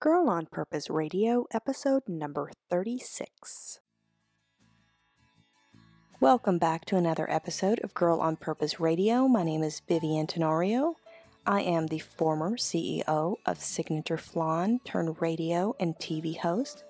Girl on Purpose Radio, episode number 36. Welcome back to another episode of Girl on Purpose Radio. My name is Vivian Tenorio. I am the former CEO of Signature Flan, turned radio and TV host.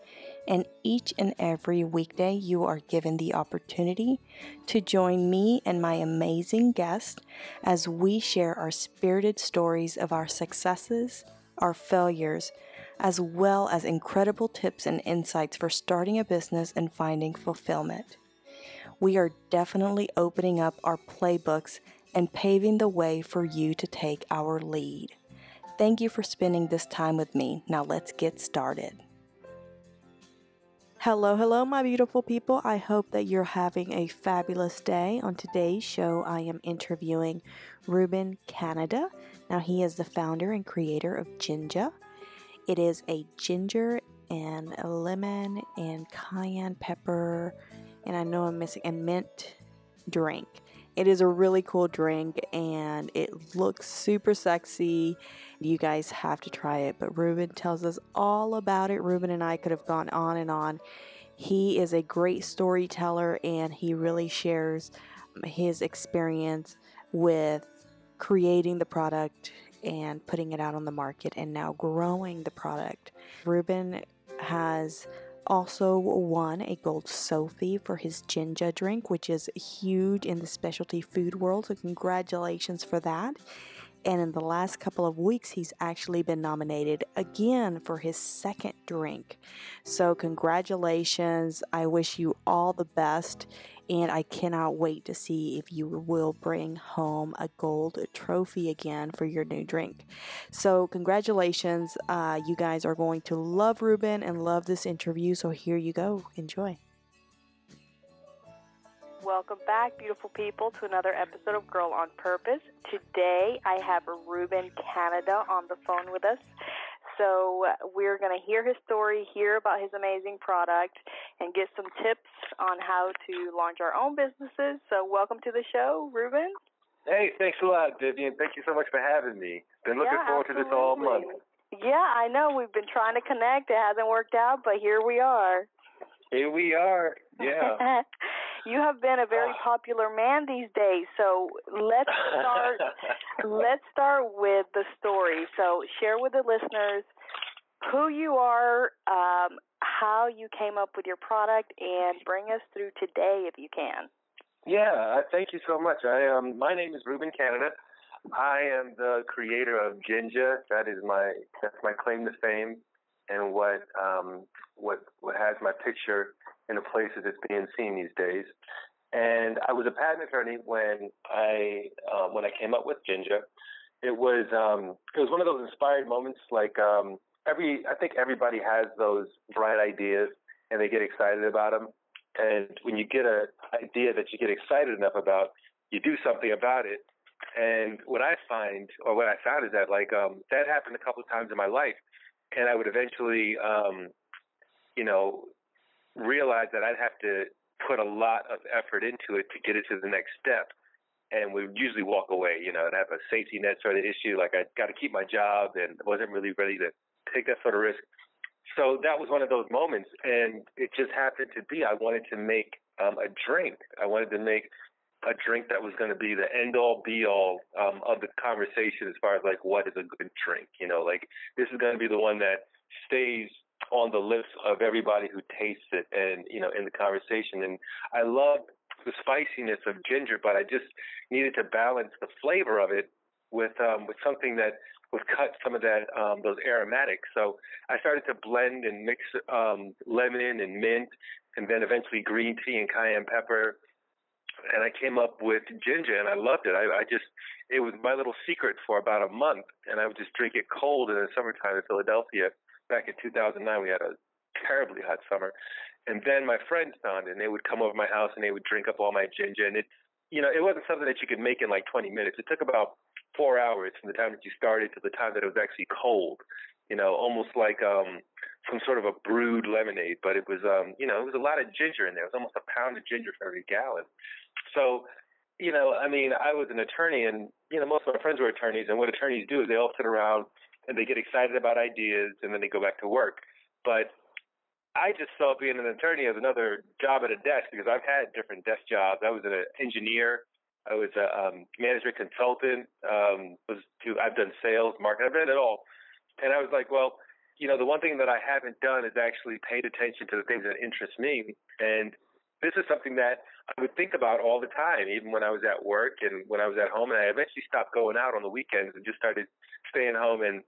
And each and every weekday, you are given the opportunity to join me and my amazing guest as we share our spirited stories of our successes, our failures, as well as incredible tips and insights for starting a business and finding fulfillment. We are definitely opening up our playbooks and paving the way for you to take our lead. Thank you for spending this time with me. Now let's get started. Hello, hello, my beautiful people. I hope that you're having a fabulous day. On today's show, I am interviewing Reuben Canada. Now, he is the founder and creator of Jinja. It is a ginger and a lemon and cayenne pepper, and I know I'm missing a mint drink. It is a really cool drink and it looks super sexy. You guys have to try it, but Reuben tells us all about it. Reuben and I could have gone on and on. He is a great storyteller and he really shares his experience with creating the product and putting it out on the market and now growing the product. Reuben has also won a gold sofi for his ginger drink, which is huge in the specialty food world. So, congratulations for that. And in the last couple of weeks, he's actually been nominated again for his second drink. So, congratulations. I wish you all the best. And I cannot wait to see if you will bring home a gold trophy again for your new drink. So, congratulations. Uh, you guys are going to love Reuben and love this interview. So, here you go. Enjoy. Welcome back, beautiful people, to another episode of Girl on Purpose. Today I have Reuben Canada on the phone with us. So we're going to hear his story, hear about his amazing product, and get some tips on how to launch our own businesses. So welcome to the show, Reuben. Hey, thanks a lot, Vivian. Thank you so much for having me. Been looking yeah, forward absolutely. to this all month. Yeah, I know. We've been trying to connect. It hasn't worked out, but here we are. Here we are. Yeah. you have been a very popular man these days. So let's start. let's start with the story. So share with the listeners who you are, um, how you came up with your product, and bring us through today if you can. Yeah, uh, thank you so much. I um, my name is Reuben Canada. I am the creator of Jinja. That is my that's my claim to fame, and what um, what what has my picture in the places it's being seen these days. And I was a patent attorney when I uh, when I came up with Jinja. It was um, it was one of those inspired moments. Like um, every, I think everybody has those bright ideas, and they get excited about them. And when you get an idea that you get excited enough about, you do something about it. And what I find, or what I found, is that like um, that happened a couple of times in my life, and I would eventually, um, you know, realize that I'd have to put a lot of effort into it to get it to the next step. And we would usually walk away, you know, and have a safety net sort of issue. Like I got to keep my job and wasn't really ready to take that sort of risk. So that was one of those moments. And it just happened to be I wanted to make um, a drink. I wanted to make a drink that was going to be the end all be all um, of the conversation as far as like what is a good drink. You know, like this is going to be the one that stays on the lips of everybody who tastes it and you know in the conversation. And i love the spiciness of ginger but i just needed to balance the flavor of it with um with something that would cut some of that um those aromatics. So i started to blend and mix um lemon and mint and then eventually green tea and cayenne pepper. And I came up with Jinja and I loved it. I, I just, it was my little secret for about a month and I would just drink it cold in the summertime in Philadelphia back in 2009, we had a terribly hot summer. And then my friends found it, and they would come over my house and they would drink up all my ginger. And it, you know, it wasn't something that you could make in like 20 minutes. It took about four hours from the time that you started to the time that it was actually cold. You know, almost like um some sort of a brewed lemonade, but it was um, you know, it was a lot of ginger in there. It was almost a pound of ginger for every gallon. So, you know, I mean, I was an attorney and you know, most of my friends were attorneys and what attorneys do is they all sit around and they get excited about ideas, and then they go back to work. But I just saw being an attorney as another job at a desk because I've had different desk jobs. I was an engineer. I was a um, management consultant. Um, was to I've done sales, marketing. I've done it all. And I was like, well, you know, the one thing that I haven't done is actually paid attention to the things that interest me. And this is something that I would think about all the time, even when I was at work and when I was at home. And I eventually stopped going out on the weekends and just started staying home and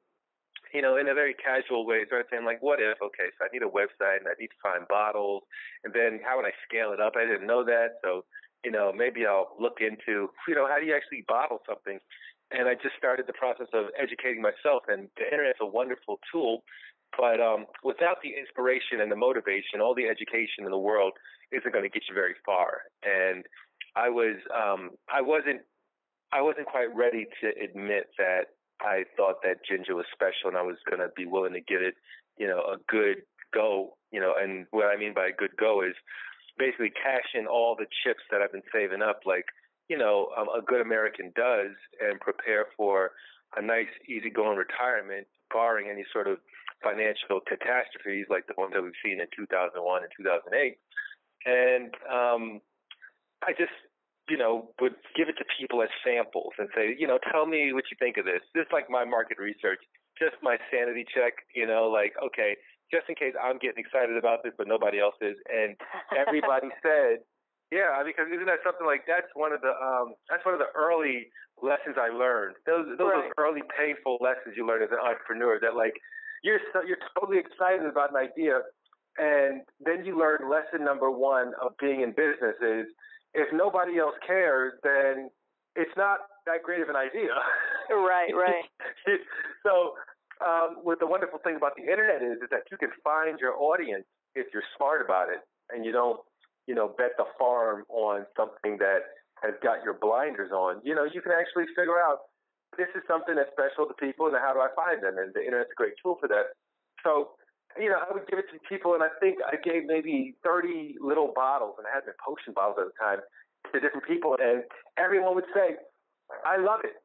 you know, in a very casual way, started saying like, what if? Okay, so I need a website and I need to find bottles, and then how would I scale it up? I didn't know that, so you know, maybe I'll look into, you know, how do you actually bottle something? And I just started the process of educating myself. And the internet's a wonderful tool, but um, without the inspiration and the motivation, all the education in the world isn't going to get you very far. And I was, um, I wasn't, I wasn't quite ready to admit that I thought that Jinja was special and I was going to be willing to give it, you know, a good go, you know, and what I mean by a good go is basically cash in all the chips that I've been saving up, like, you know, um, a good American does and prepare for a nice, easygoing retirement, barring any sort of financial catastrophes like the ones that we've seen in 2001 and 2008. And um, I just you know, would give it to people as samples and say, you know, tell me what you think of this. This is like my market research, just my sanity check, you know, like, okay, just in case I'm getting excited about this, but nobody else is. And everybody said, yeah, because isn't that something like that's one of the um that's one of the early lessons I learned. Those those right. are early painful lessons you learn as an entrepreneur that like you're so, you're totally excited about an idea and then you learn lesson number one of being in business is if nobody else cares, then it's not that great of an idea. Right, right. so, um, what the wonderful thing about the internet is, is that you can find your audience if you're smart about it, and you don't, you know, bet the farm on something that has got your blinders on. You know, you can actually figure out this is something that's special to people, and how do I find them? And the internet's a great tool for that. So you know, I would give it to people, and I think I gave maybe 30 little bottles, and I had been potion bottles at the time, to different people, and everyone would say, I love it.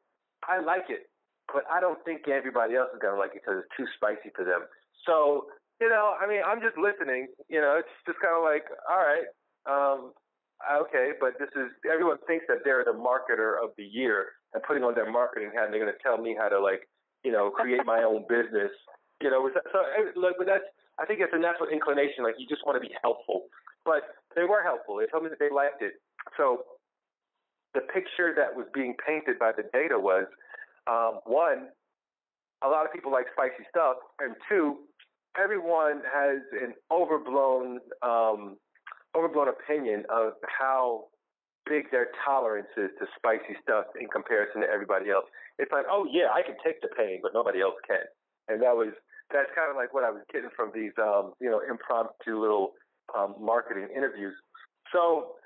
I like it. But I don't think everybody else is going to like it because it's too spicy for them. So, you know, I mean, I'm just listening. You know, it's just kind of like, all right, um, okay, but this is, everyone thinks that they're the marketer of the year and putting on their marketing hat, and they're going to tell me how to, like, you know, create my own business you know, so look, but that's I think it's a natural inclination. Like you just want to be helpful, but they were helpful. They told me that they liked it. So the picture that was being painted by the data was um, one, a lot of people like spicy stuff, and two, everyone has an overblown um, overblown opinion of how big their tolerance is to spicy stuff in comparison to everybody else. It's like, oh yeah, I can take the pain, but nobody else can. And that was that's kind of like what I was getting from these, um, you know, impromptu little um, marketing interviews. So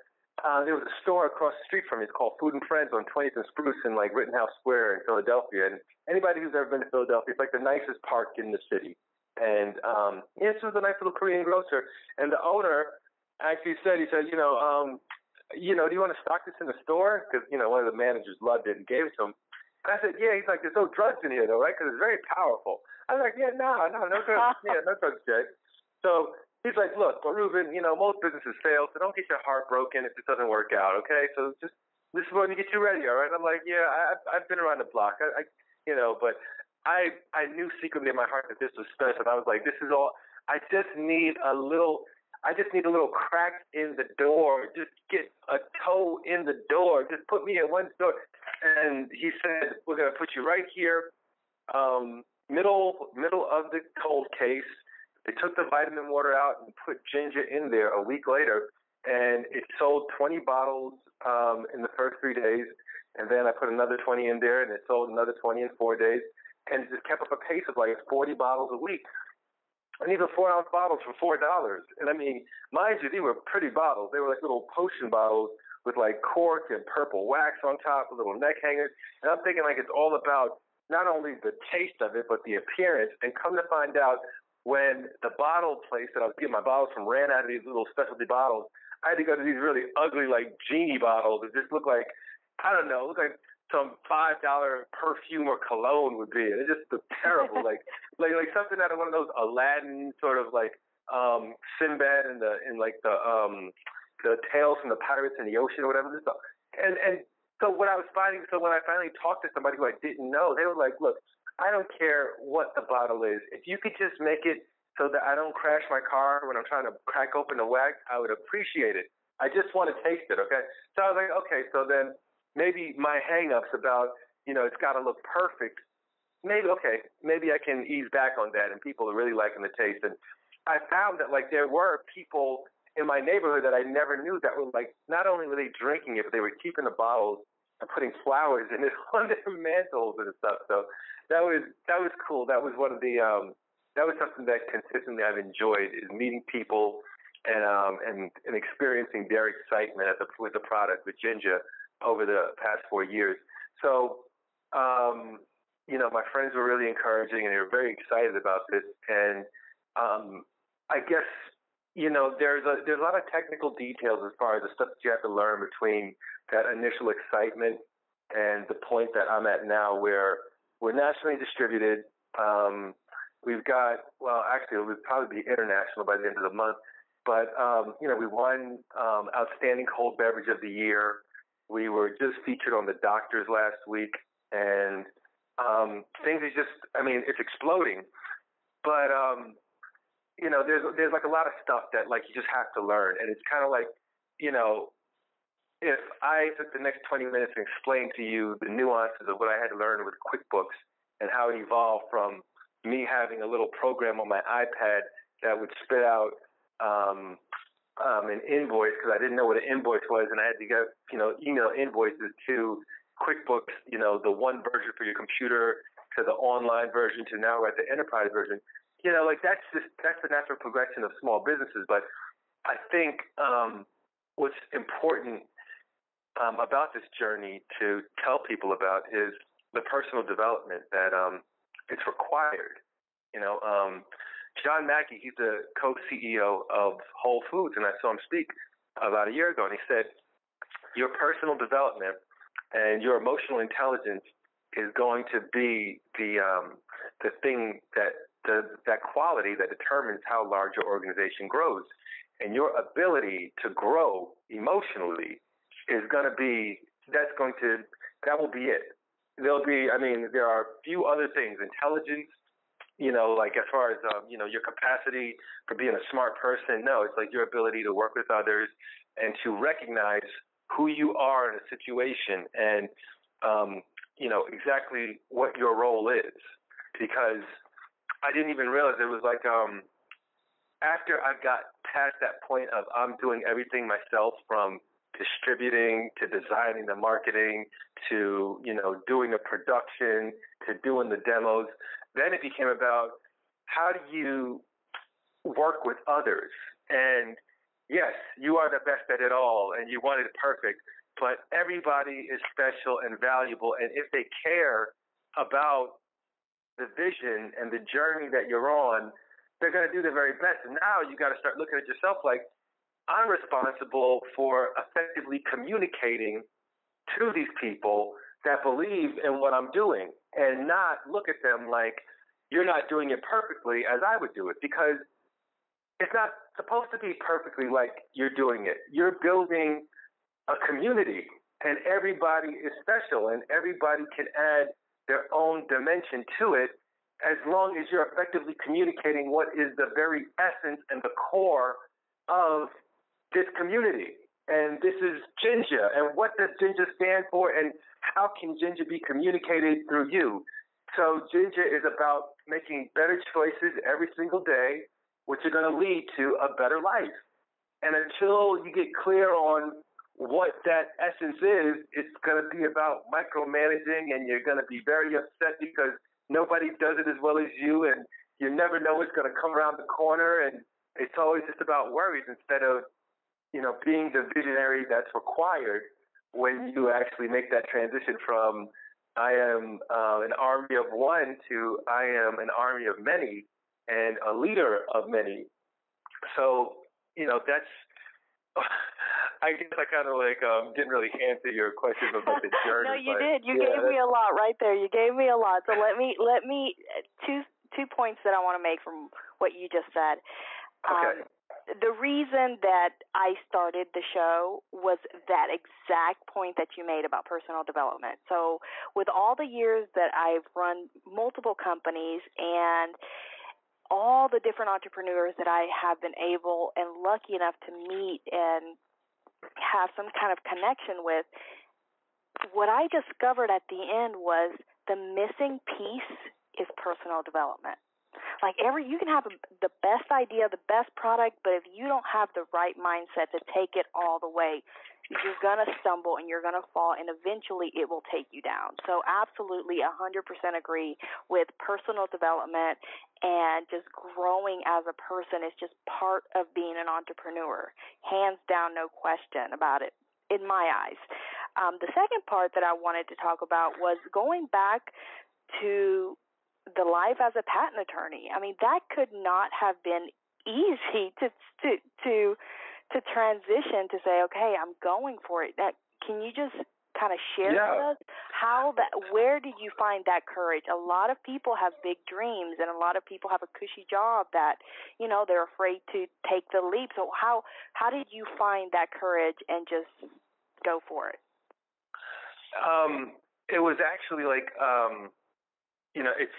uh, there was a store across the street from me. It's called Food and Friends on 20th and Spruce in like Rittenhouse Square in Philadelphia. And anybody who's ever been to Philadelphia, it's like the nicest park in the city. And um, yeah, this was a nice little Korean grocer. And the owner actually said, he said, you know, um, you know, do you want to stock this in the store? Because you know, one of the managers loved it and gave it to him. And I said, yeah. He's like, there's no drugs in here though, right? Because it's very powerful. I was like, yeah, no, no, no drugs, yeah, no drugs, Jay. So he's like, look, well, Reuben, you know, most businesses fail, so don't get your heart broken if this doesn't work out, okay? So just this is going to get you ready, all right? I'm like, yeah, I, I've been around the block, I, I, you know, but I I knew secretly in my heart that this was special. I was like, this is all. I just need a little. I just need a little crack in the door. Just get a toe in the door. Just put me in one door. And he said, we're gonna put you right here. Um, middle middle of the cold case. They took the vitamin water out and put Jinja in there a week later, and it sold 20 bottles um, in the first three days. And then I put another 20 in there, and it sold another 20 in four days, and just kept up a pace of like 40 bottles a week. And these are four ounce bottles for four dollars. And I mean, mind you, these were pretty bottles. They were like little potion bottles with like cork and purple wax on top, with little neck hangers. And I'm thinking like it's all about not only the taste of it, but the appearance. And come to find out, when the bottle place that I was getting my bottles from ran out of these little specialty bottles, I had to go to these really ugly, like genie bottles that just look like, I don't know, look like some five dollar perfume or cologne would be. It just looked terrible, like like like something out of one of those Aladdin sort of like um Sinbad and the and like the um the tales from the pirates in the ocean or whatever. And and so what I was finding, so when I finally talked to somebody who I didn't know, they were like, look, I don't care what the bottle is. If you could just make it so that I don't crash my car when I'm trying to crack open the wax, I would appreciate it. I just want to taste it, okay? So I was like, okay, so then maybe my hangups about, you know, it's got to look perfect. Maybe okay, maybe I can ease back on that, and people are really liking the taste. And I found that like there were people in my neighborhood that I never knew that were like not only were they drinking it, but they were keeping the bottles and putting flowers in it on their mantles and stuff. So that was that was cool. That was one of the um that was something that consistently I've enjoyed is meeting people and um and and experiencing their excitement at the with the product with Jinja over the past four years. So, um, you know, my friends were really encouraging and they were very excited about this. And um, I guess, you know, there's a there's a lot of technical details as far as the stuff that you have to learn between that initial excitement and the point that I'm at now, where we're nationally distributed. Um, we've got well, actually, it would probably be international by the end of the month. But um, you know, we won um, outstanding cold beverage of the year. We were just featured on the Doctors last week, and um, things are just, I mean, it's exploding. But um, you know, there's there's like a lot of stuff that like you just have to learn, and it's kind of like, you know, if I took the next 20 minutes and explained to you the nuances of what I had to learn with QuickBooks and how it evolved from me having a little program on my iPad that would spit out um, um, an invoice because I didn't know what an invoice was, and I had to go, you know, email invoices to QuickBooks, you know, the one version for your computer to the online version to now we're at the enterprise version. You know, like that's just that's the natural progression of small businesses. But I think um, what's important um, about this journey to tell people about is the personal development that um, it's required. You know, um, John Mackey, he's the co-CEO of Whole Foods, and I saw him speak about a year ago, and he said, "Your personal development and your emotional intelligence is going to be the um, the thing that the, that quality that determines how large your organization grows, and your ability to grow emotionally is going to be that's going to that will be it. There'll be, I mean, there are a few other things: intelligence, you know, like as far as um, you know, your capacity for being a smart person. No, it's like your ability to work with others and to recognize who you are in a situation and um, you know exactly what your role is. Because I didn't even realize it was like um, after I got past that point of I'm doing everything myself from distributing to designing the marketing to you know doing the production to doing the demos then it became about how do you work with others? And yes, you are the best at it all and you want it perfect, but everybody is special and valuable. And if they care about the vision and the journey that you're on, they're going to do the very best. And now you got to start looking at yourself like, I'm responsible for effectively communicating to these people that believe in what I'm doing and not look at them like you're not doing it perfectly as I would do it because it's not supposed to be perfectly like you're doing it. You're building a community and everybody is special and everybody can add their own dimension to it as long as you're effectively communicating what is the very essence and the core of this community. And this is Jinja. And what does Jinja stand for? And how can Jinja be communicated through you? So Jinja is about making better choices every single day, which are going to lead to a better life. And until you get clear on what that essence is, it's going to be about micromanaging, and you're going to be very upset because nobody does it as well as you, and you never know what's going to come around the corner, and it's always just about worries instead of, you know, being the visionary that's required when you actually make that transition from I am uh, an army of one to I am an army of many and a leader of many. So, you know, that's I guess I kind of like um didn't really answer your question about the journey. no, you but, did. You yeah, gave me a lot right there. You gave me a lot. So let me let me two two points that I want to make from what you just said. Okay. Um, the reason that I started the show was that exact point that you made about personal development. So, with all the years that I've run multiple companies and all the different entrepreneurs that I have been able and lucky enough to meet and have some kind of connection with, what I discovered at the end was the missing piece is personal development. Like every, you can have the best idea, the best product, but if you don't have the right mindset to take it all the way, you're gonna stumble and you're gonna fall, and eventually it will take you down. So absolutely, a hundred percent agree with personal development and just growing as a person is just part of being an entrepreneur. Hands down, no question about it in my eyes. Um, the second part that I wanted to talk about was going back to the life as a patent attorney. I mean, that could not have been easy to to to to transition to say, okay, I'm going for it. That can you just kind of share Yeah. with us how that where did you find that courage? A lot of people have big dreams and a lot of people have a cushy job that, you know, they're afraid to take the leap. So how how did you find that courage and just go for it? Um, it was actually like, um, you know, it's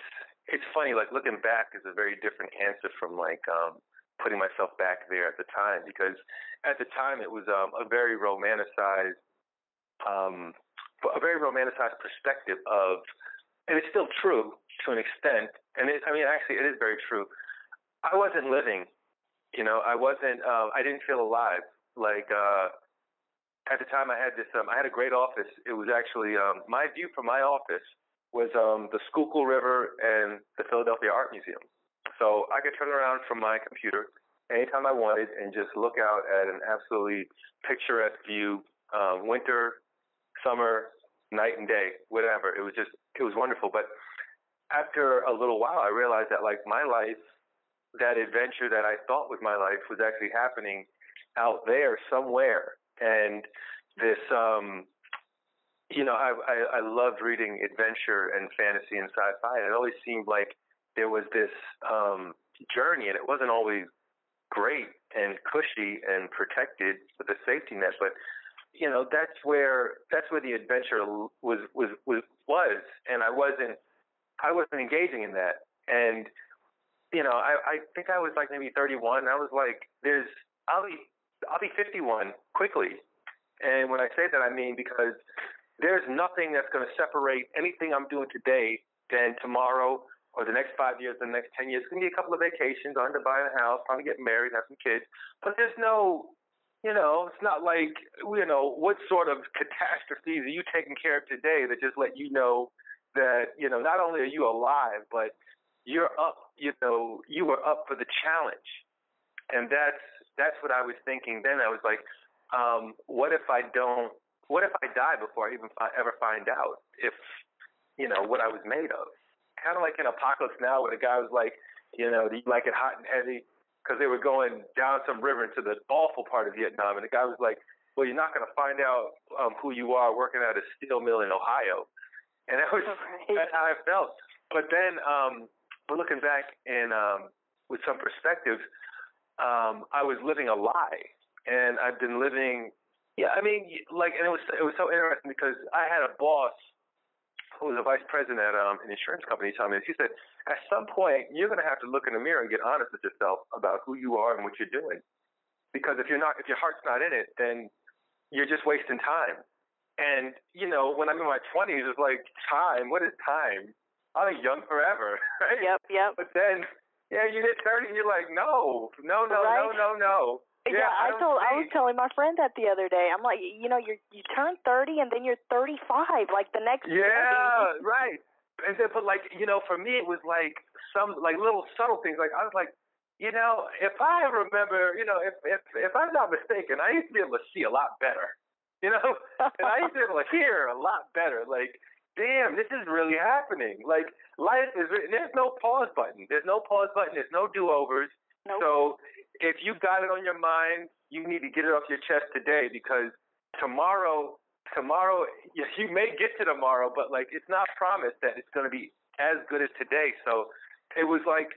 it's funny. Like looking back is a very different answer from like um, putting myself back there at the time because at the time it was um, a very romanticized, um, a very romanticized perspective of, and it's still true to an extent. And it, I mean, actually, it is very true. I wasn't living. You know, I wasn't. Uh, I didn't feel alive. Like. uh at the time I had this um I had a great office. It was actually um my view from my office was um the Schuylkill River and the Philadelphia Art Museum. So I could turn around from my computer anytime I wanted and just look out at an absolutely picturesque view, um, winter, summer, night and day, whatever. It was just it was wonderful. But after a little while I realized that like my life, that adventure that I thought was my life was actually happening out there somewhere and this um you know I, I i loved reading adventure and fantasy and sci-fi. And it always seemed like there was this um journey and it wasn't always great and cushy and protected with a safety net but you know that's where that's where the adventure was was was was and i wasn't i wasn't engaging in that. And you know i i think i was like maybe 31 i was like there's i'll be I'll be 51 quickly. And when I say that, I mean because there's nothing that's going to separate anything I'm doing today than tomorrow or the next five years, the next 10 years. It's going to be a couple of vacations, I'm going to buy a house, I'm going to get married, have some kids. But there's no, you know, it's not like, you know, what sort of catastrophes are you taking care of today that just let you know that, you know, not only are you alive, but you're up, you know, you were up for the challenge. And that's that's what I was thinking then. I was like, um, what if I don't? What if I die before I even fi- ever find out if you know what I was made of? Kind of like in Apocalypse Now, where the guy was like, you know, do you like it hot and heavy? Because they were going down some river into the awful part of Vietnam, and the guy was like, well, you're not going to find out um, who you are working at a steel mill in Ohio. And that was Right. that's how I felt. But then, um, but looking back and um, with some perspective, um, I was living a lie, and I've been living. Yeah, I mean, like, and it was it was so interesting because I had a boss who was a vice president at um, an insurance company tell me this. He said, at some point, you're going to have to look in the mirror and get honest with yourself about who you are and what you're doing, because if you're not, if your heart's not in it, then you're just wasting time. And you know, when I'm in my 20s, it's like time. What is time? Be young forever, right? Yep, yep. But then, yeah, you hit 30 and you're like, no, no, no, Right? no, no, no. Yeah, I don't told I was telling my friend that the other day. I'm like, you know, you you turn 30 and then you're 35 like the next. Yeah, right. And then, but like, you know, for me, it was like some like little subtle things. Like I was like, you know, if I remember, you know, if if if I'm not mistaken, I used to be able to see a lot better. You know, and I used to be able to hear a lot better. Like, damn, this is really happening. Like, life is. There's no pause button. There's no pause button. There's no do overs. Nope. So if you got it on your mind, you need to get it off your chest today because tomorrow, tomorrow, you may get to tomorrow, but like it's not promised that it's going to be as good as today. So it was like,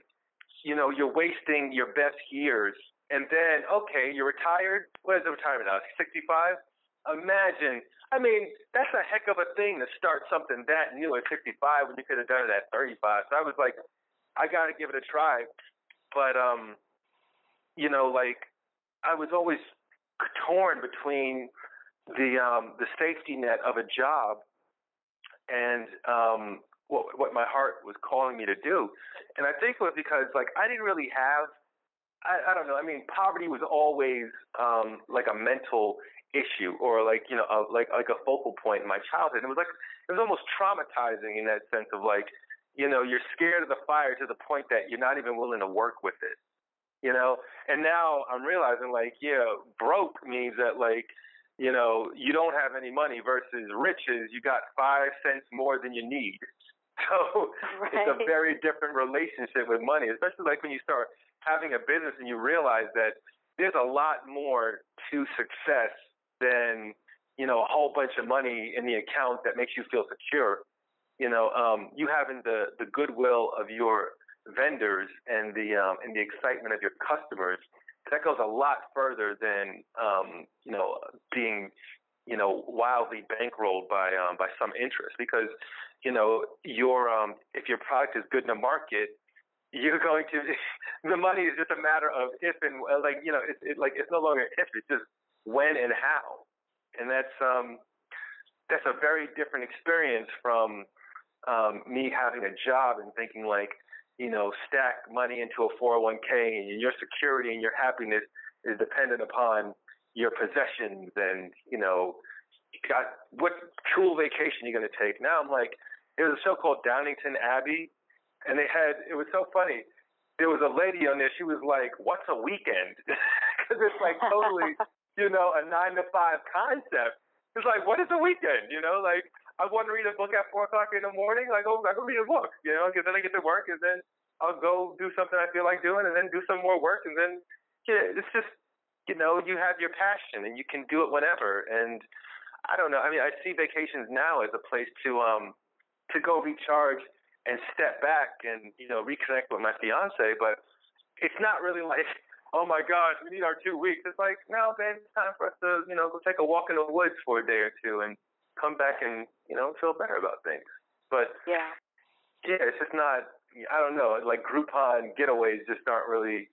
you know, you're wasting your best years. And then, okay, you're retired. What is the retirement now? 65? Imagine. I mean, that's a heck of a thing to start something that new at 65 when you could have done it at 35. So I was like, I got to give it a try. But, um, you know, like, I was always torn between the um, the safety net of a job and um, what what my heart was calling me to do. And I think it was because like I didn't really have I, I don't know. I mean, poverty was always um, like a mental issue or like you know a, like like a focal point in my childhood. It was like it was almost traumatizing in that sense of like you know you're scared of the fire to the point that you're not even willing to work with it. You know, and now I'm realizing like yeah, broke means that like you know you don't have any money versus riches you got five cents more than you need. So right. it's a very different relationship with money, especially like when you start having a business and you realize that there's a lot more to success than you know a whole bunch of money in the account that makes you feel secure. You know, um, you having the the goodwill of your vendors and the um, and the excitement of your customers that goes a lot further than um, you know being you know wildly bankrolled by um, by some interest because you know your um, if your product is good in the market you're going to the money is just a matter of if and like you know it's it, like it's no longer if it's just when and how. And that's um, that's a very different experience from um, me having a job and thinking like, you know, stack money into a 401k and your security and your happiness is dependent upon your possessions and you know, got what cool vacation you're going to take. Now I'm like, there was a show called Downton Abbey, and they had it was so funny. There was a lady on there. She was like, "What's a weekend?" Because it's like totally you know, a nine to five concept. It's like, what is a weekend? You know, like I want to read a book at four o'clock in the morning. Like, oh, I go read a book. You know, because then I get to work, and then I'll go do something I feel like doing, and then do some more work, and then yeah, it's just you know, you have your passion, and you can do it whenever. And I don't know. I mean, I see vacations now as a place to um to go recharge and step back and you know reconnect with my fiance, but it's not really like oh my gosh, we need our two weeks. It's like, no, babe, it's time for us to, you know, go take a walk in the woods for a day or two and come back and, you know, feel better about things. But yeah, yeah, it's just not. I don't know. Like Groupon getaways just aren't really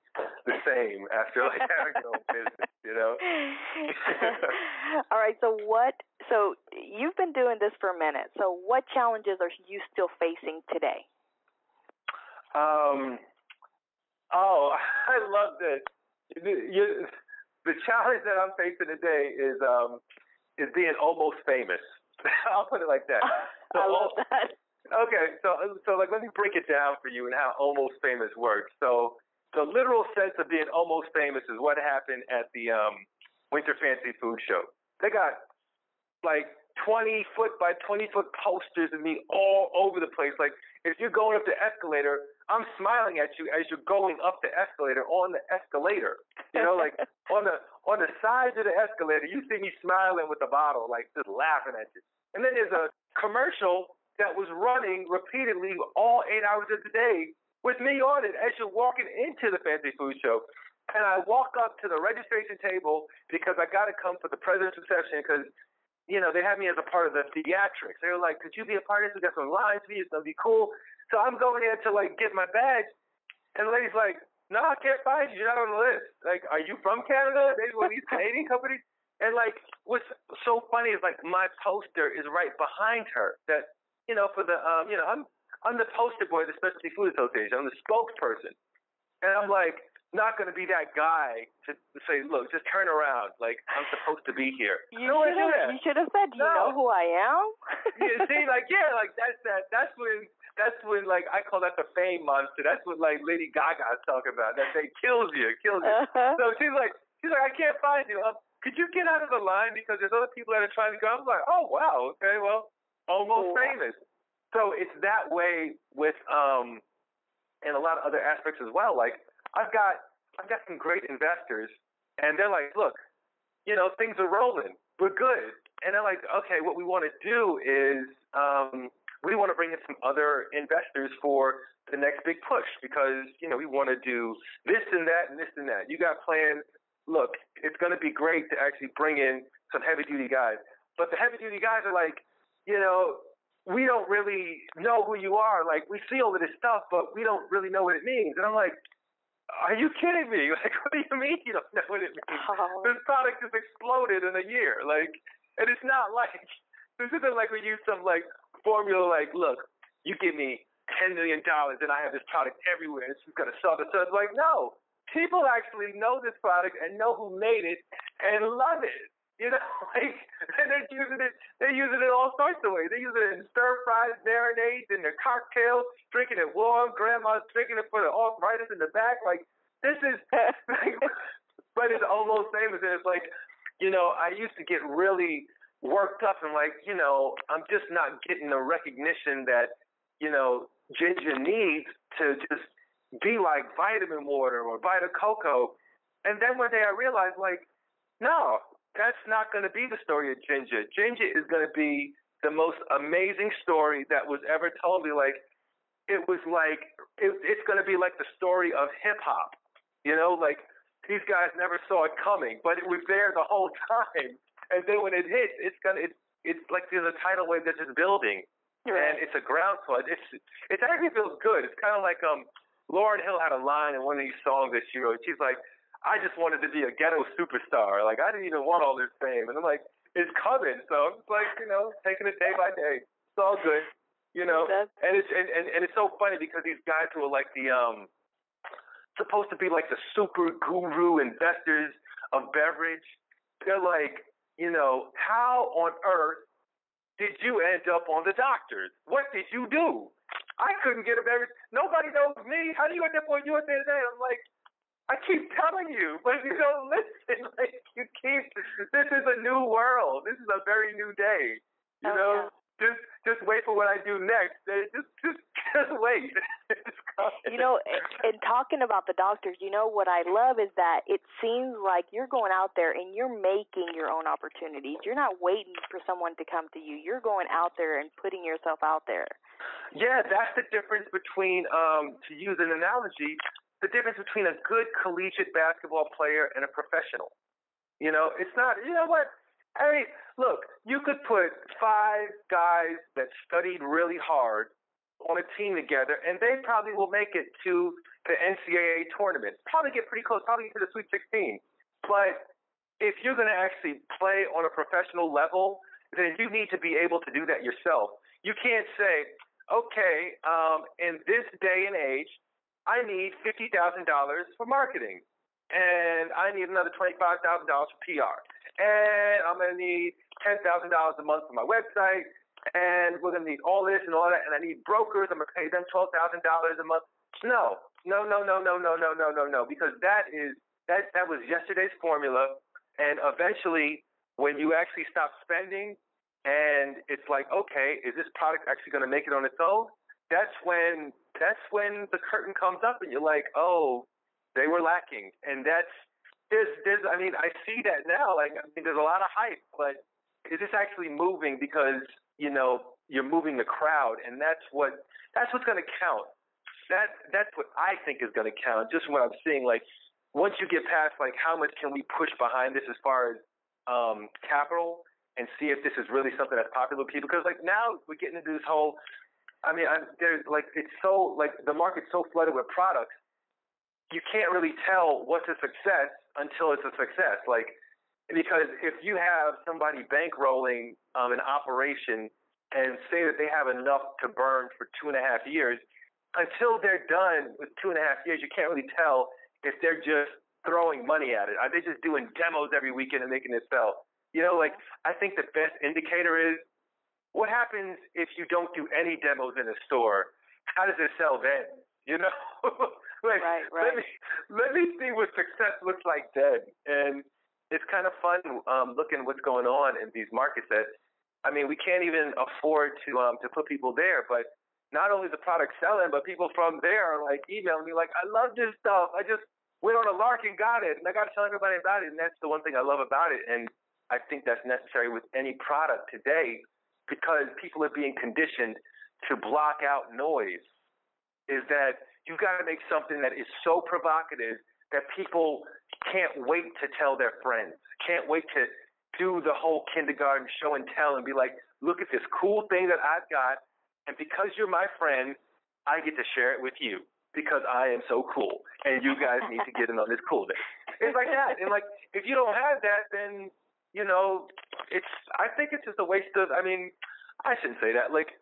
the same after like having your business, you know. All right. So what? So you've been doing this for a minute. So what challenges are you still facing today? Um. Oh, I love this you, the challenge that I'm facing today is um is being almost famous. I'll put it like that. So, I love that. Okay, so so like let me break it down for you and how almost famous works. So the literal sense of being almost famous is what happened at the um Winter Fancy Food Show. They got like 20 foot by 20 foot posters of me all over the place. Like if you're going up the escalator, I'm smiling at you as you're going up the escalator on the escalator. You know, like on the on the sides of the escalator, you see me smiling with the bottle, like just laughing at you. And then there's a commercial that was running repeatedly all eight hours of the day with me on it as you're walking into the fancy food show. And I walk up to the registration table because I got to come for the president's reception because, you know, they had me as a part of the theatrics. They were like, could you be a part of this? We got some lines for you. It's going to be cool. So I'm going there to like get my badge, and the lady's like, "No, I can't find you. You're not on the list. Like, are you from Canada? Maybe one of these Canadian companies." And like, what's so funny is like my poster is right behind her. That you know, for the um, you know, I'm I'm the poster boy of the Specialty Food Association. I'm the spokesperson, and I'm like not going to be that guy to say, look, just turn around. Like I'm supposed to be here. You no, should have. You should have said, do no. you know who I am? you see, like yeah, like that's that. That's when that's when like I call that the fame monster. That's what like Lady Gaga is talking about. That they kills you, kills you. Uh-huh. So she's like, she's like, I can't find you. Um, could you get out of the line because there's other people that are trying to go? I'm like, oh wow, okay, well, almost famous. So it's that way with um, and a lot of other aspects as well. Like I've got I've got some great investors, and they're like, look, you know, things are rolling, we're good, and they're like, okay, what we want to do is um, we want to bring in some other investors for the next big push because you know we want to do this and that and this and that. You got plans. Look, it's going to be great to actually bring in some heavy duty guys, but the heavy duty guys are like, you know, we don't really know who you are. Like we see all of this stuff, but we don't really know what it means. And I'm like, are you kidding me? Like, what do you mean you don't know what it means? Oh. This product has exploded in a year. Like, and it's not like this isn't like we use some like formula. Like, look, you give me ten million dollars and I have this product everywhere. It's just gonna sell. So it's like, no, people actually know this product and know who made it and love it. You know, like and they're using it. They're using it all sorts of ways. They're using it in stir fries, marinades, in their cocktails, drinking it warm. Grandma's drinking it for the arthritis in the back. Like this is, like, but it's almost famous. And it's like, you know, I used to get really worked up and like, you know, I'm just not getting the recognition that, you know, Jinja needs to just be like vitamin water or Vita Coco. And then one day I realized, like, no, that's not going to be the story of Jinja. Jinja is going to be the most amazing story that was ever told me. Like, it was like, it, it's going to be like the story of hip hop. You know, like, these guys never saw it coming, but it was there the whole time. And then when it hits, it's gonna, it's, it's like there's a tidal wave that's just building, right. and it's a groundswell. It's, it actually feels good. It's kind of like um, Lauryn Hill had a line in one of these songs that she wrote. She's like, I just wanted to be a ghetto superstar. Like I didn't even want all this fame, and I'm like, it's coming. So I'm just like, you know, taking it day by day. It's all good, you know. That's... And it's and, and and it's so funny because these guys who are like the um supposed to be like the super guru investors of beverage, they're like, you know, how on earth did you end up on the doctors? What did you do? I couldn't get a beverage. Nobody knows me. How do you end up on USA Today? I'm like, I keep telling you, but you don't listen. Like you keep. This is a new world. This is a very new day. You oh, know, yeah. Just just wait for what I do next. Just just just wait. you know, in talking about the doctors, you know what I love is that it seems like you're going out there and you're making your own opportunities. You're not waiting for someone to come to you. You're going out there and putting yourself out there. Yeah, that's the difference between, um, to use an analogy, the difference between a good collegiate basketball player and a professional. You know, it's not, you know what? Mean, look, you could put five guys that studied really hard on a team together, and they probably will make it to the NCAA tournament. Probably get pretty close, probably get to the Sweet 16. But if you're going to actually play on a professional level, then you need to be able to do that yourself. You can't say, okay, um, in this day and age, I need fifty thousand dollars for marketing, and I need another twenty five thousand dollars for PR, and I'm gonna need ten thousand dollars a month for my website, and we're gonna need all this and all that, and I need brokers. I'm gonna pay them twelve thousand dollars a month. No, no, no, no, no, no, no, no, no, no, because that is that that was yesterday's formula, and eventually, when you actually stop spending, and it's like, okay, is this product actually gonna make it on its own? That's when that's when the curtain comes up and you're like, oh, they were lacking, and that's there's there's I mean I see that now. Like I mean, there's a lot of hype, but is this actually moving? Because you know you're moving the crowd, and that's what that's what's going to count. That that's what I think is going to count. Just what I'm seeing, like once you get past like how much can we push behind this as far as um, capital and see if this is really something that's popular with people. Because like now we're getting into this whole I mean, I'm, there's like it's so like the market's so flooded with products, you can't really tell what's a success until it's a success. Like because if you have somebody bankrolling um, an operation and say that they have enough to burn for two and a half years, until they're done with two and a half years, you can't really tell if they're just throwing money at it. Are they just doing demos every weekend and making it sell? You know, like I think the best indicator is what happens if you don't do any demos in a store? How does it sell then? You know, like right, right. let me let me see what success looks like then. And it's kind of fun um, looking what's going on in these markets. That I mean, we can't even afford to um, to put people there, but not only the product selling, but people from there are like emailing me like, I love this stuff. I just went on a lark and got it, and I got to tell everybody about it. And that's the one thing I love about it, and I think that's necessary with any product today because people are being conditioned to block out noise. Is that you've got to make something that is so provocative that people can't wait to tell their friends, can't wait to do the whole kindergarten show and tell and be like, look at this cool thing that I've got, and because you're my friend, I get to share it with you because I am so cool, and you guys need to get in on this coolness. It's like that, and like if you don't have that, then you know, it's. I think it's just a waste of. I mean, I shouldn't say that. Like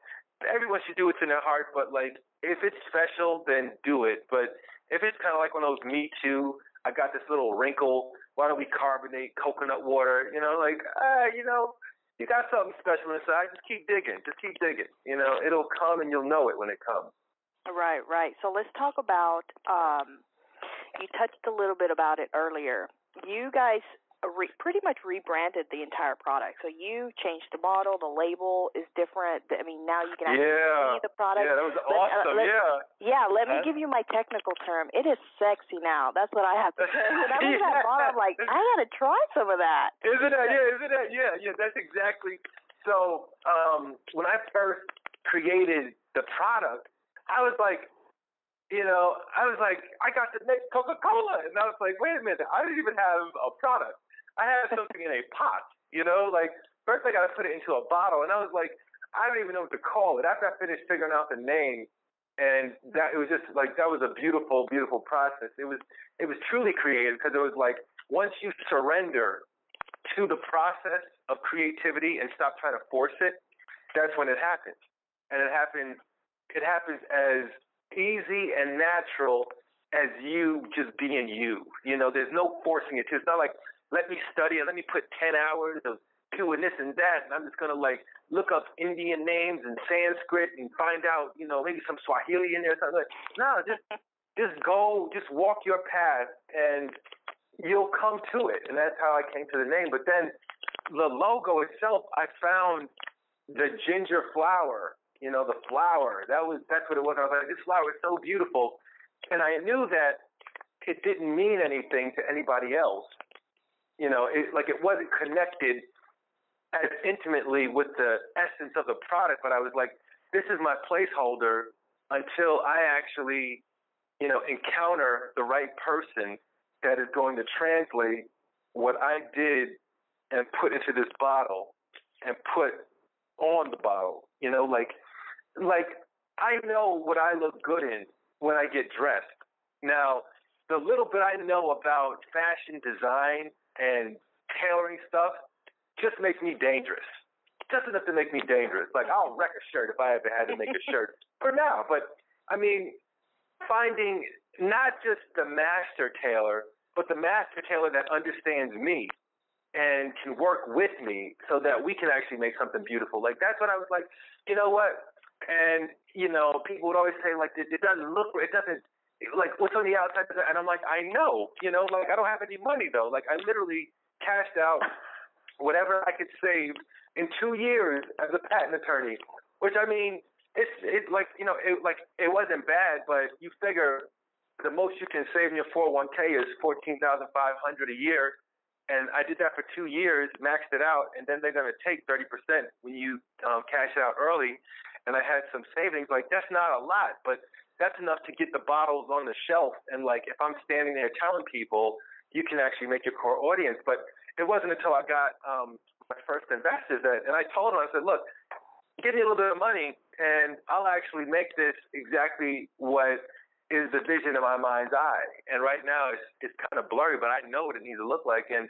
everyone should do what's in their heart, but like if it's special, then do it. But if it's kind of like one of those Me Too, I got this little wrinkle. Why don't we carbonate coconut water? You know, like ah, you know, you got something special inside. Just keep digging. Just keep digging. You know, it'll come and you'll know it when it comes. Right, right. So let's talk about. um You touched a little bit about it earlier. You guys re- pretty much rebranded the entire product. So you changed the model, the label is different. I mean, now you can actually yeah. see the product. Yeah, that was Let- awesome. let- yeah. Yeah, let me give you my technical term. It is sexy now. That's what I have to say. When I was Yeah. that bottle, I'm like, I gotta try some of that. Isn't that yeah? Isn't that yeah? Yeah, that's exactly. So um, when I first created the product, I was like, you know, I was like, I got to make Coca Cola, and I was like, wait a minute, I didn't even have a product. I had something in a pot, you know, like first I got to put it into a bottle, and I was like, I don't even know what to call it. After I finished figuring out the name, and that it was just like that was a beautiful, beautiful process. It was it was truly creative because it was like once you surrender to the process of creativity and stop trying to force it, that's when it happens. And it happens it happens as easy and natural as you just being you. You know, there's no forcing it. It's not like let me study and let me put ten hours of doing this and that and I'm just gonna like look up Indian names and Sanskrit and find out, you know, maybe some Swahili in there or something. Like, no, just just go, just walk your path and you'll come to it. And that's how I came to the name. But then the logo itself, I found the ginger flower, you know, the flower. That was that's what it was. I was like, this flower is so beautiful. And I knew that it didn't mean anything to anybody else. You know, it like it wasn't connected as intimately with the essence of the product, but I was like, this is my placeholder until I actually, you know, encounter the right person that is going to translate what I did and put into this bottle and put on the bottle. You know, like like I know what I look good in when I get dressed. Now, the little bit I know about fashion design and tailoring stuff just makes me dangerous. Just enough to make me dangerous. Like I'll wreck a shirt if I ever had to make a shirt for now. But I mean, finding not just the master tailor, but the master tailor that understands me and can work with me so that we can actually make something beautiful. Like that's what I was like, you know what? And you know, people would always say like it, it doesn't look it doesn't like what's on the outside and I'm like, I know, you know, like I don't have any money though. Like I literally cashed out whatever I could save in two years as a patent attorney. Which I mean, it's it's like you know, it like it wasn't bad, but you figure the most you can save in your 401k is fourteen thousand five hundred a year, and I did that for two years, maxed it out, and then they're gonna take thirty percent when you um, cash out early, and I had some savings. Like that's not a lot, but that's enough to get the bottles on the shelf. And like if I'm standing there telling people, you can actually make your core audience. But it wasn't until I got um, my first investors that, and I told them, I said, look, give me a little bit of money, and I'll actually make this exactly what is the vision of my mind's eye. And right now it's it's kind of blurry, but I know what it needs to look like. And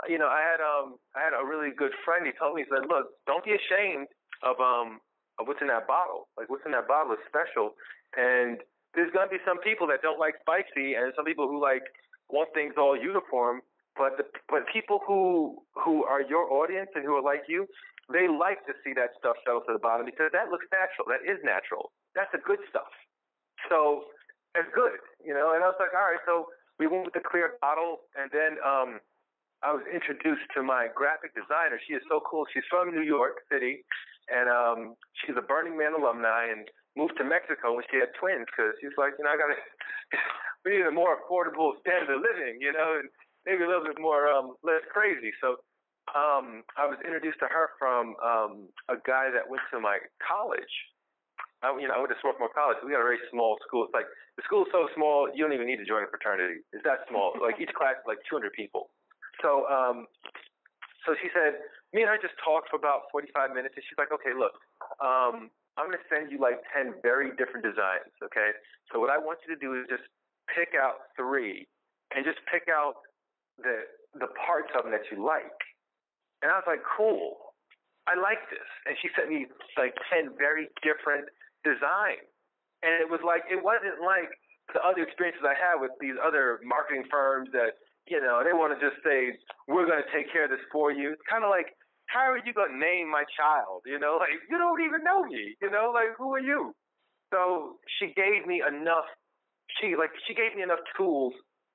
uh, you know, I had um I had a really good friend. He told me he said, look, don't be ashamed of um of what's in that bottle. Like what's in that bottle is special. And there's gonna be some people that don't like spicy, and some people who like want things all uniform. But the, but people who who are your audience and who are like you, they like to see that stuff settle to the bottom because that looks natural. That is natural. That's the good stuff. So it's good, you know. And I was like, all right. So we went with the clear bottle, and then um, I was introduced to my graphic designer. She is so cool. She's from New York City, and um, she's a Burning Man alumni. And moved to Mexico when she had twins because she's like, you know, I got to, we need a more affordable standard of living, you know, and maybe a little bit more um, less crazy. So um, I was introduced to her from um, a guy that went to my college. I, you know, I went to Swarthmore College. We got a very small school. It's like the school's so small, you don't even need to join a fraternity. It's that small. like each class is like 200 people. So, um, so she said, me and her just talked for about 45 minutes, and she's like, okay, look, um, I'm going to send you like 10 very different designs, okay? So what I want you to do is just pick out three and just pick out the the parts of them that you like. And I was like, cool. I like this. And she sent me like 10 very different designs. And it was like, it wasn't like the other experiences I had with these other marketing firms that, you know, they want to just say, we're going to take care of this for you. It's kind of like, how are you to name my child? You know, like you don't even know me. You know, like who are you? So she gave me enough. She like she gave me enough tools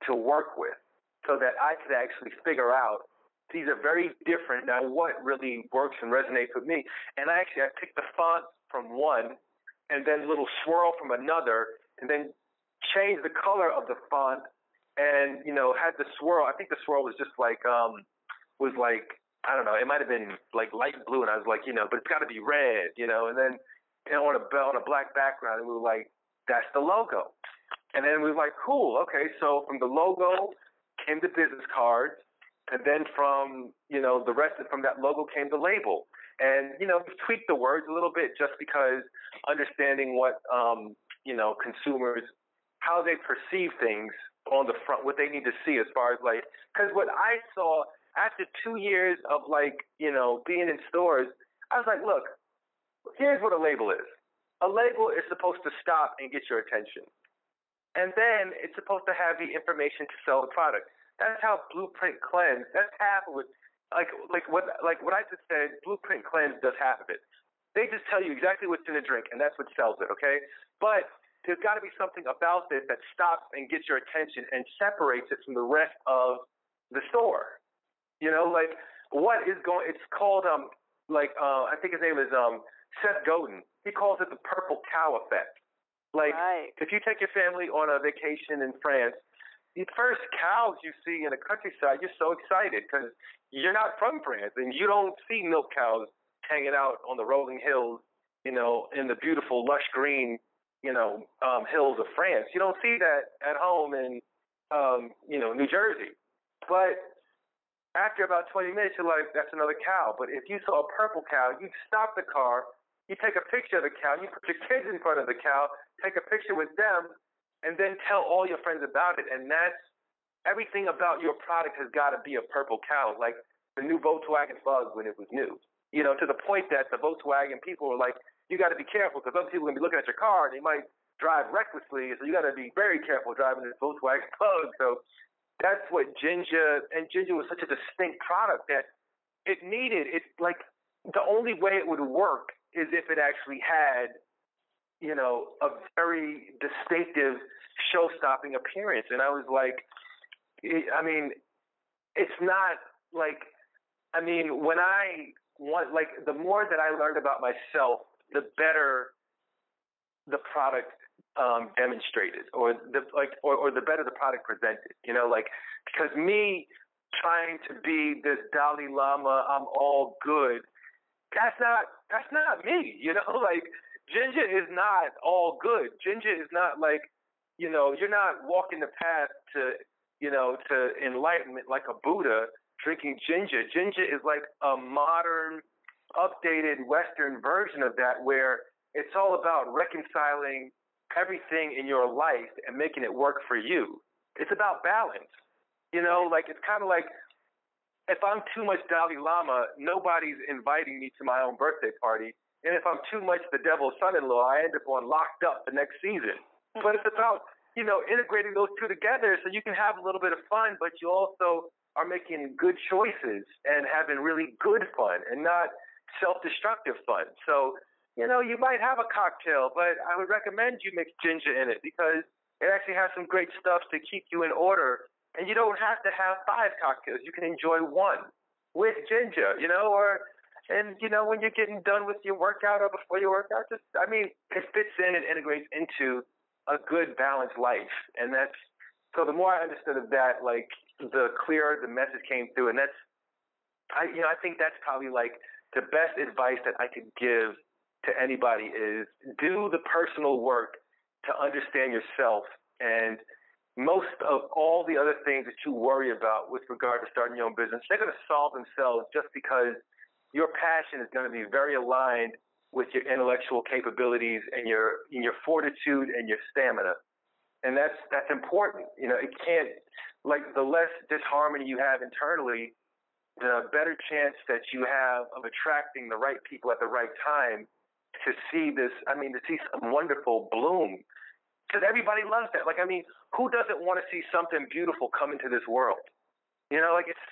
to work with, so that I could actually figure out these are very different. Now, what really works and resonates with me? And I actually I picked the font from one, and then a little swirl from another, and then changed the color of the font, and you know had the swirl. I think the swirl was just like um was like I don't know, it might have been like light blue, and I was like, you know, but it's got to be red, you know. And then you know, on a on a black background, and we were like, that's the logo. And then we were like, cool, okay. So from the logo came the business cards, and then from you know the rest of, from that logo came the label. And you know, we tweaked the words a little bit just because understanding what um, you know consumers how they perceive things on the front, what they need to see as far as like, because what I saw after two years of like, you know, being in stores, I was like, look, here's what a label is. A label is supposed to stop and get your attention. And then it's supposed to have the information to sell the product. That's how Blueprint Cleanse, that's half of it. Like like what like what I just said, Blueprint Cleanse does half of it. They just tell you exactly what's in the drink and that's what sells it, okay? But there's got to be something about this that stops and gets your attention and separates it from the rest of the store. You know, like what is going? It's called um like uh I think his name is um Seth Godin. He calls it the purple cow effect. Like right. if you take your family on a vacation in France, the first cows you see in the countryside, you're so excited because you're not from France and you don't see milk cows hanging out on the rolling hills, you know, in the beautiful lush green, you know, um, hills of France. You don't see that at home in, um, you know, New Jersey. But after about 20 minutes, you're like, that's another cow. But if you saw a purple cow, you'd stop the car, you take a picture of the cow, you put your kids in front of the cow, take a picture with them, and then tell all your friends about it. And that's everything about your product has got to be a purple cow, like the new Volkswagen Bug when it was new. You know, to the point that the Volkswagen people were like, you got to be careful because other people are going to be looking at your car and they might drive recklessly. So you got to be very careful driving this Volkswagen Bug. So that's what ginger and ginger was such a distinct product that it needed. It like the only way it would work is if it actually had, you know, a very distinctive show-stopping appearance. And I was like, I mean, it's not like, I mean, when I want like the more that I learned about myself, the better the product um, demonstrated, or the like, or, or the better the product presented. You know, like because me trying to be this Dalai Lama, I'm all good. That's not that's not me. You know, like Jinja is not all good. Jinja is not like you know you're not walking the path to you know to enlightenment like a Buddha drinking ginger. Jinja is like a modern, updated Western version of that where it's all about reconciling everything in your life and making it work for you. It's about balance. You know, like it's kind of like if I'm too much Dalai Lama, nobody's inviting me to my own birthday party. And if I'm too much the devil's son-in-law, I end up on locked up the next season. But it's about, you know, integrating those two together so you can have a little bit of fun, but you also are making good choices and having really good fun and not self-destructive fun. So you know, you might have a cocktail, but I would recommend you mix ginger in it because it actually has some great stuff to keep you in order. And you don't have to have five cocktails. You can enjoy one with ginger, you know, or And you know, when you're getting done with your workout or before your workout, just I mean, it fits in and integrates into a good balanced life. And that's so the more I understood of that, like the clearer the message came through. And that's I you know, I think that's probably like the best advice that I could give to anybody is do the personal work to understand yourself and most of all the other things that you worry about with regard to starting your own business, they're going to solve themselves just because your passion is going to be very aligned with your intellectual capabilities and your and your fortitude and your stamina. And that's that's important. You know, it can't like the less disharmony you have internally, the better chance that you have of attracting the right people at the right time to see this I mean to see some wonderful bloom. Because everybody loves that. Like I mean, who doesn't want to see something beautiful come into this world? You know, like it's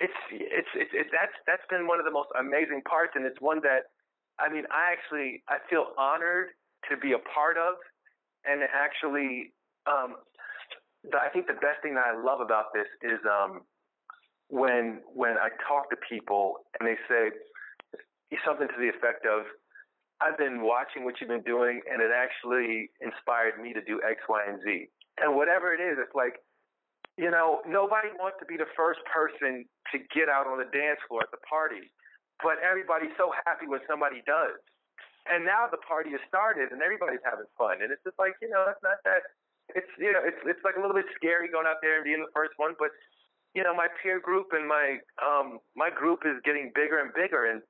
it's it's it's, it's that's that's been one of the most amazing parts, and it's one that I mean I actually I feel honored to be a part of, and actually um, the, I think the best thing that I love about this is um, when when I talk to people and they say something to the effect of I've been watching what you've been doing, and it actually inspired me to do X, Y, and Z. And whatever it is, it's like you know, nobody wants to be the first person to get out on the dance floor at the party, but everybody's so happy when somebody does. And now the party has started and everybody's having fun. And it's just like, you know, it's not that it's you know, it's it's like a little bit scary going out there and being the first one, but you know, my peer group and my um my group is getting bigger and bigger and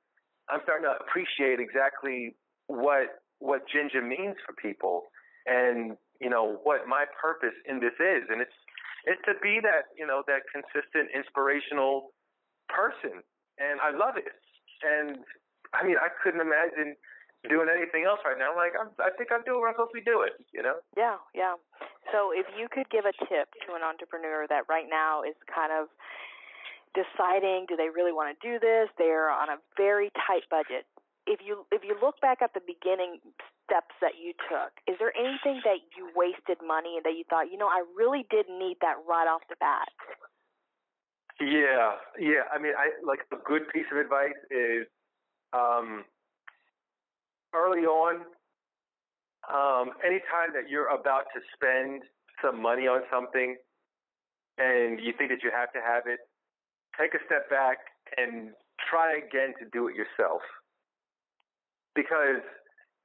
I'm starting to appreciate exactly what what Jinja means for people and you know what my purpose in this is. And it's it's to be that you know that consistent inspirational person. And i love it. And i mean i couldn't imagine doing anything else right now. Like I'm, i think i'm doing what i'm supposed to be doing you know? Yeah yeah. So if you could give a tip to an entrepreneur that right now is kind of deciding do they really want to do this they're on a very tight budget if you if you look back at the beginning steps that you took, is there anything that you wasted money and that you thought, you know, I really didn't need that right off the bat? Yeah, yeah. I mean, I like a good piece of advice is um, early on. Um, anytime that you're about to spend some money on something and you think that you have to have it, take a step back and try again to do it yourself. Because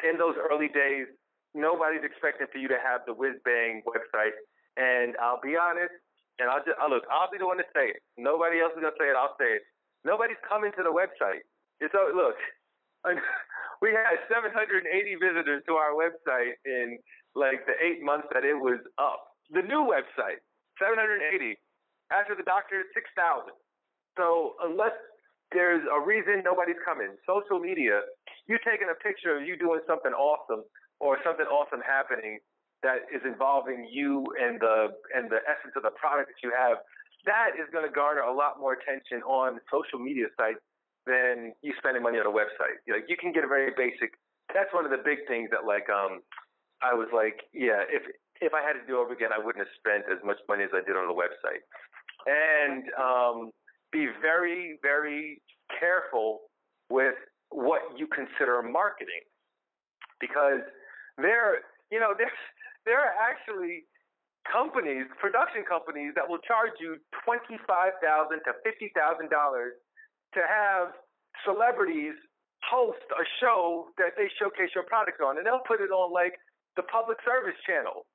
in those early days, nobody's expecting for you to have the whiz bang website. And I'll be honest, and I'll just I'll look, I'll be the one to say it. Nobody else is gonna say it. I'll say it. Nobody's coming to the website. So look, we had 780 visitors to our website in like the eight months that it was up. The new website, 780. After the doctor, 6,000. So unless there's a reason nobody's coming, social media you taking a picture of you doing something awesome or something awesome happening that is involving you and the and the essence of the product that you have, that is going to garner a lot more attention on social media sites than you spending money on a website. Like you can get a very basic. That's one of the big things that like um I was like, yeah, if if I had to do it over again, I wouldn't have spent as much money as I did on the website. And um, be very very careful with what you consider marketing. Because there you know there's there are actually companies production companies that will charge you twenty five thousand to fifty thousand dollars to have celebrities host a show that they showcase your product on. And they'll put it on like the public service channel.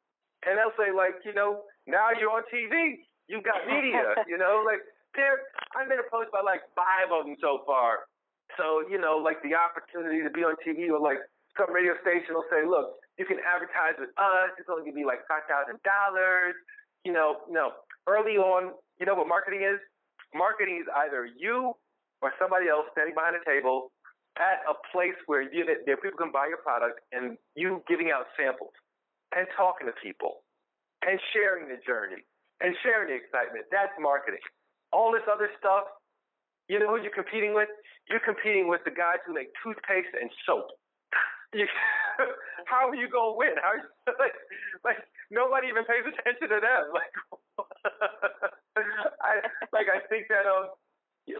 And they'll say like you know now you're on tv you've got media you know like there i've been approached by like five of them so far so, you know, like the opportunity to be on TV or like some radio station will say, look, you can advertise with us. It's only to be like $5,000. You know, no. Early on, you know what marketing is? Marketing is either you or somebody else standing behind a table at a place where you, there people can buy your product and you giving out samples and talking to people and sharing the journey and sharing the excitement. That's marketing. All this other stuff, you know who you're competing with? You're competing with the guys who make toothpaste and soap. You, how are you gonna win? How are you, like, like nobody even pays attention to them. Like I like I think that um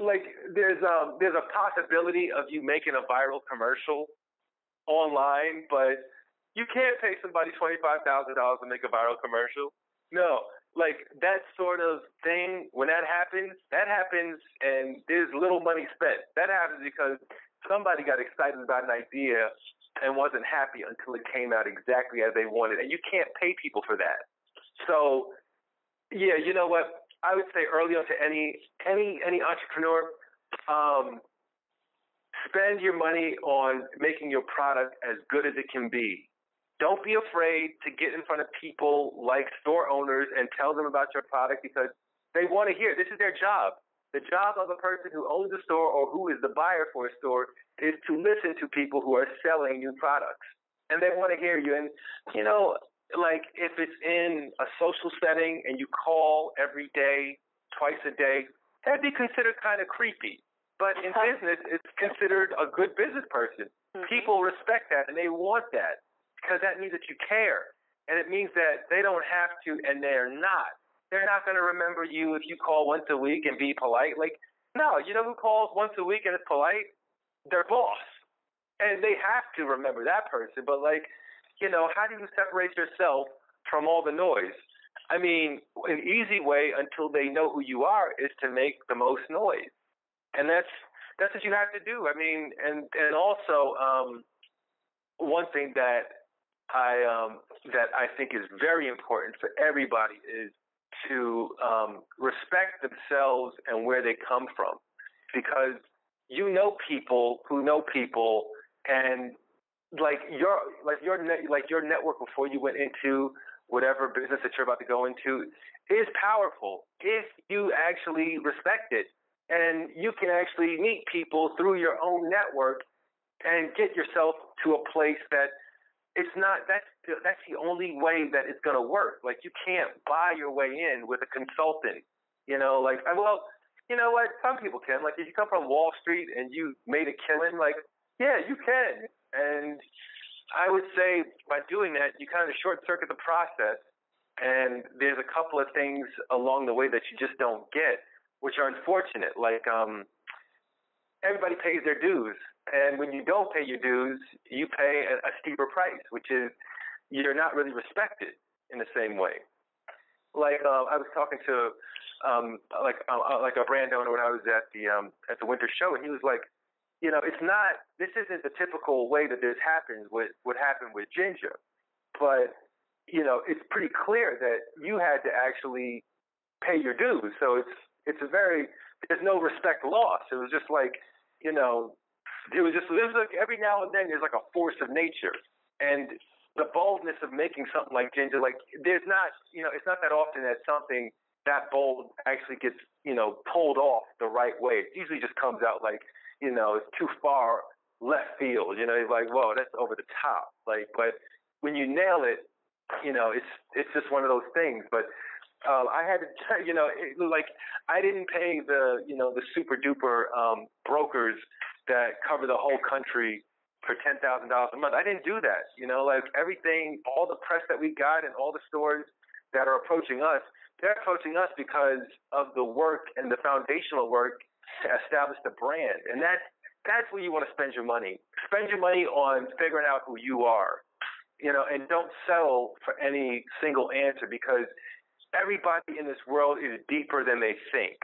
like there's um there's a possibility of you making a viral commercial online, but you can't pay somebody twenty five thousand dollars to make a viral commercial. No, like that sort of thing. When that happens, that happens, and there's little money spent. That happens because somebody got excited about an idea and wasn't happy until it came out exactly as they wanted, and you can't pay people for that. So, yeah, you know what? I would say early on to any any any entrepreneur, um, spend your money on making your product as good as it can be. Don't be afraid to get in front of people like store owners and tell them about your product because they want to hear. This is their job. The job of a person who owns a store or who is the buyer for a store is to listen to people who are selling new products. And they want to hear you. And, you know, like if it's in a social setting and you call every day, twice a day, that'd be considered kind of creepy. But in business, it's considered a good business person. Mm-hmm. People respect that and they want that because that means that you care. And it means that they don't have to and they're not. They're not going to remember you if you call once a week and be polite. Like, no, you know who calls once a week and is polite? Their boss. And they have to remember that person. But like, you know, how do you separate yourself from all the noise? I mean, an easy way until they know who you are is to make the most noise, and that's that's what you have to do. I mean, and and also um, one thing that I um, that I think is very important for everybody is to um, respect themselves and where they come from, because you know people who know people, and like your like your net, like your network before you went into whatever business that you're about to go into is powerful if you actually respect it. And you can actually meet people through your own network and get yourself to a place that it's not that's that's the only way that it's going to work like you can't buy your way in with a consultant you know like well you know what some people can like if you come from wall street and you made a killing like yeah you can and I would say by doing that, you kind of short circuit the process. And there's a couple of things along the way that you just don't get, which are unfortunate. Like um, everybody pays their dues, and when you don't pay your dues, you pay a, a steeper price, which is you're not really respected in the same way. Like uh, I was talking to um, like uh, like a brand owner when I was at the um, at the winter show, and he was like, you know, it's not. This isn't the typical way that this happens. With what happened with Jinja, but you know, it's pretty clear that you had to actually pay your dues. So it's it's a very there's no respect lost. It was just like you know, it was just was like every now and then there's like a force of nature, and the boldness of making something like Jinja, like there's not you know, it's not that often that something that bold actually gets you know pulled off the right way. It usually just comes out like you know, it's too far left field. You know, it's like, whoa, that's over the top. Like, but when you nail it, you know, it's it's just one of those things. But um, I had to, you know, it, like I didn't pay the, you know, the super duper um, brokers that cover the whole country for ten thousand dollars a month. I didn't do that. You know, like everything, all the press that we got and all the stores that are approaching us, they're approaching us because of the work and the foundational work to establish the brand. And that's that's where you want to spend your money. Spend your money on figuring out who you are. You know, and don't settle for any single answer because everybody in this world is deeper than they think.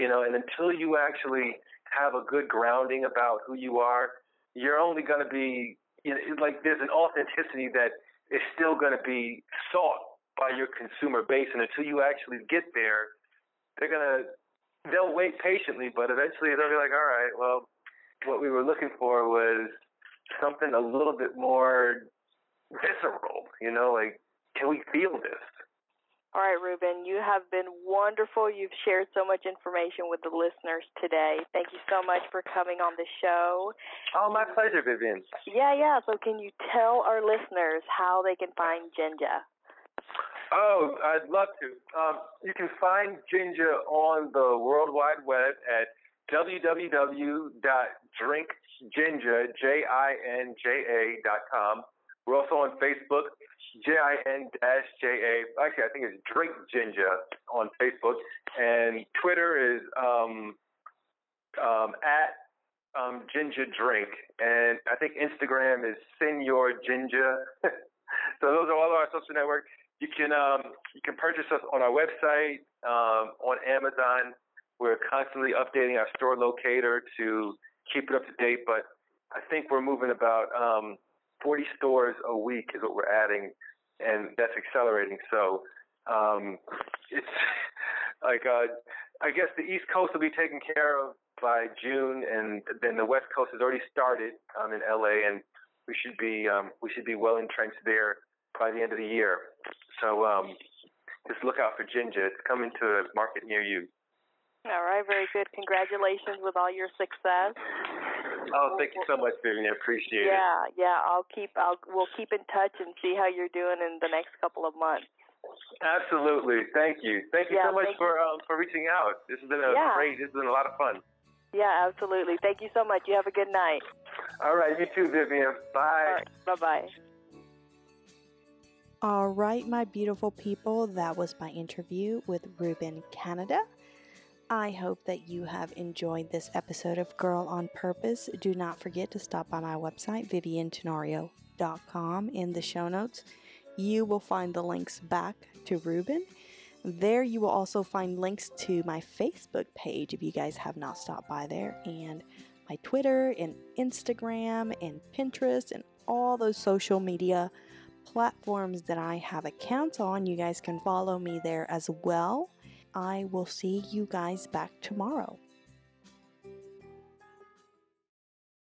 You know, and until you actually have a good grounding about who you are, you're only going to be you know, like there's an authenticity that is still going to be sought by your consumer base, and until you actually get there, they're to they'll wait patiently, but eventually they'll be like, all right, well, what we were looking for was something a little bit more visceral, you know, like, can we feel this? All right, Reuben, you have been wonderful. You've shared so much information with the listeners today. Thank you so much for coming on the show. Oh, my pleasure, Vivian. Yeah, yeah. So, can you tell our listeners how they can find Jinja? Oh, I'd love to. Um, you can find Jinja on the World Wide Web at J-I-N-J-A.com. We're also on Facebook, J-I-N-J-A. Actually, I think it's Drink Jinja on Facebook. And Twitter is um, um, at um, Ginger Drink, and I think Instagram is Senor Ginger. so those are all our social networks. You can um, you can purchase us on our website, um, on Amazon. We're constantly updating our store locator to keep it up to date, but I think we're moving about um, 40 stores a week is what we're adding, and that's accelerating. So um, it's like uh, I guess the East Coast will be taken care of by June, and then the West Coast has already started um, in LA, and we should be um, we should be well entrenched there by the end of the year. So um, just look out for Jinja. It's coming to a market near you. All right, very good. Congratulations with all your success. Oh, thank you so much, Vivian. I appreciate yeah, it. Yeah, yeah. I'll keep. I'll. We'll keep in touch and see how you're doing in the next couple of months. Absolutely. Thank you. Thank you yeah, so much for um, for reaching out. This has been a yeah. great. This has been a lot of fun. Yeah, absolutely. Thank you so much. You have a good night. All right, you too, Vivian. Bye. Bye bye. All right, my beautiful people, that was my interview with Reuben Canada. I hope that you have enjoyed this episode of Girl on Purpose. Do not forget to stop by my website, viviantenorio.com, in the show notes. You will find the links back to Reuben there, you will also find links to my Facebook page if you guys have not stopped by there, and my Twitter and Instagram and Pinterest and all those social media platforms that I have accounts on. You guys can follow me there as well. I will see you guys back tomorrow.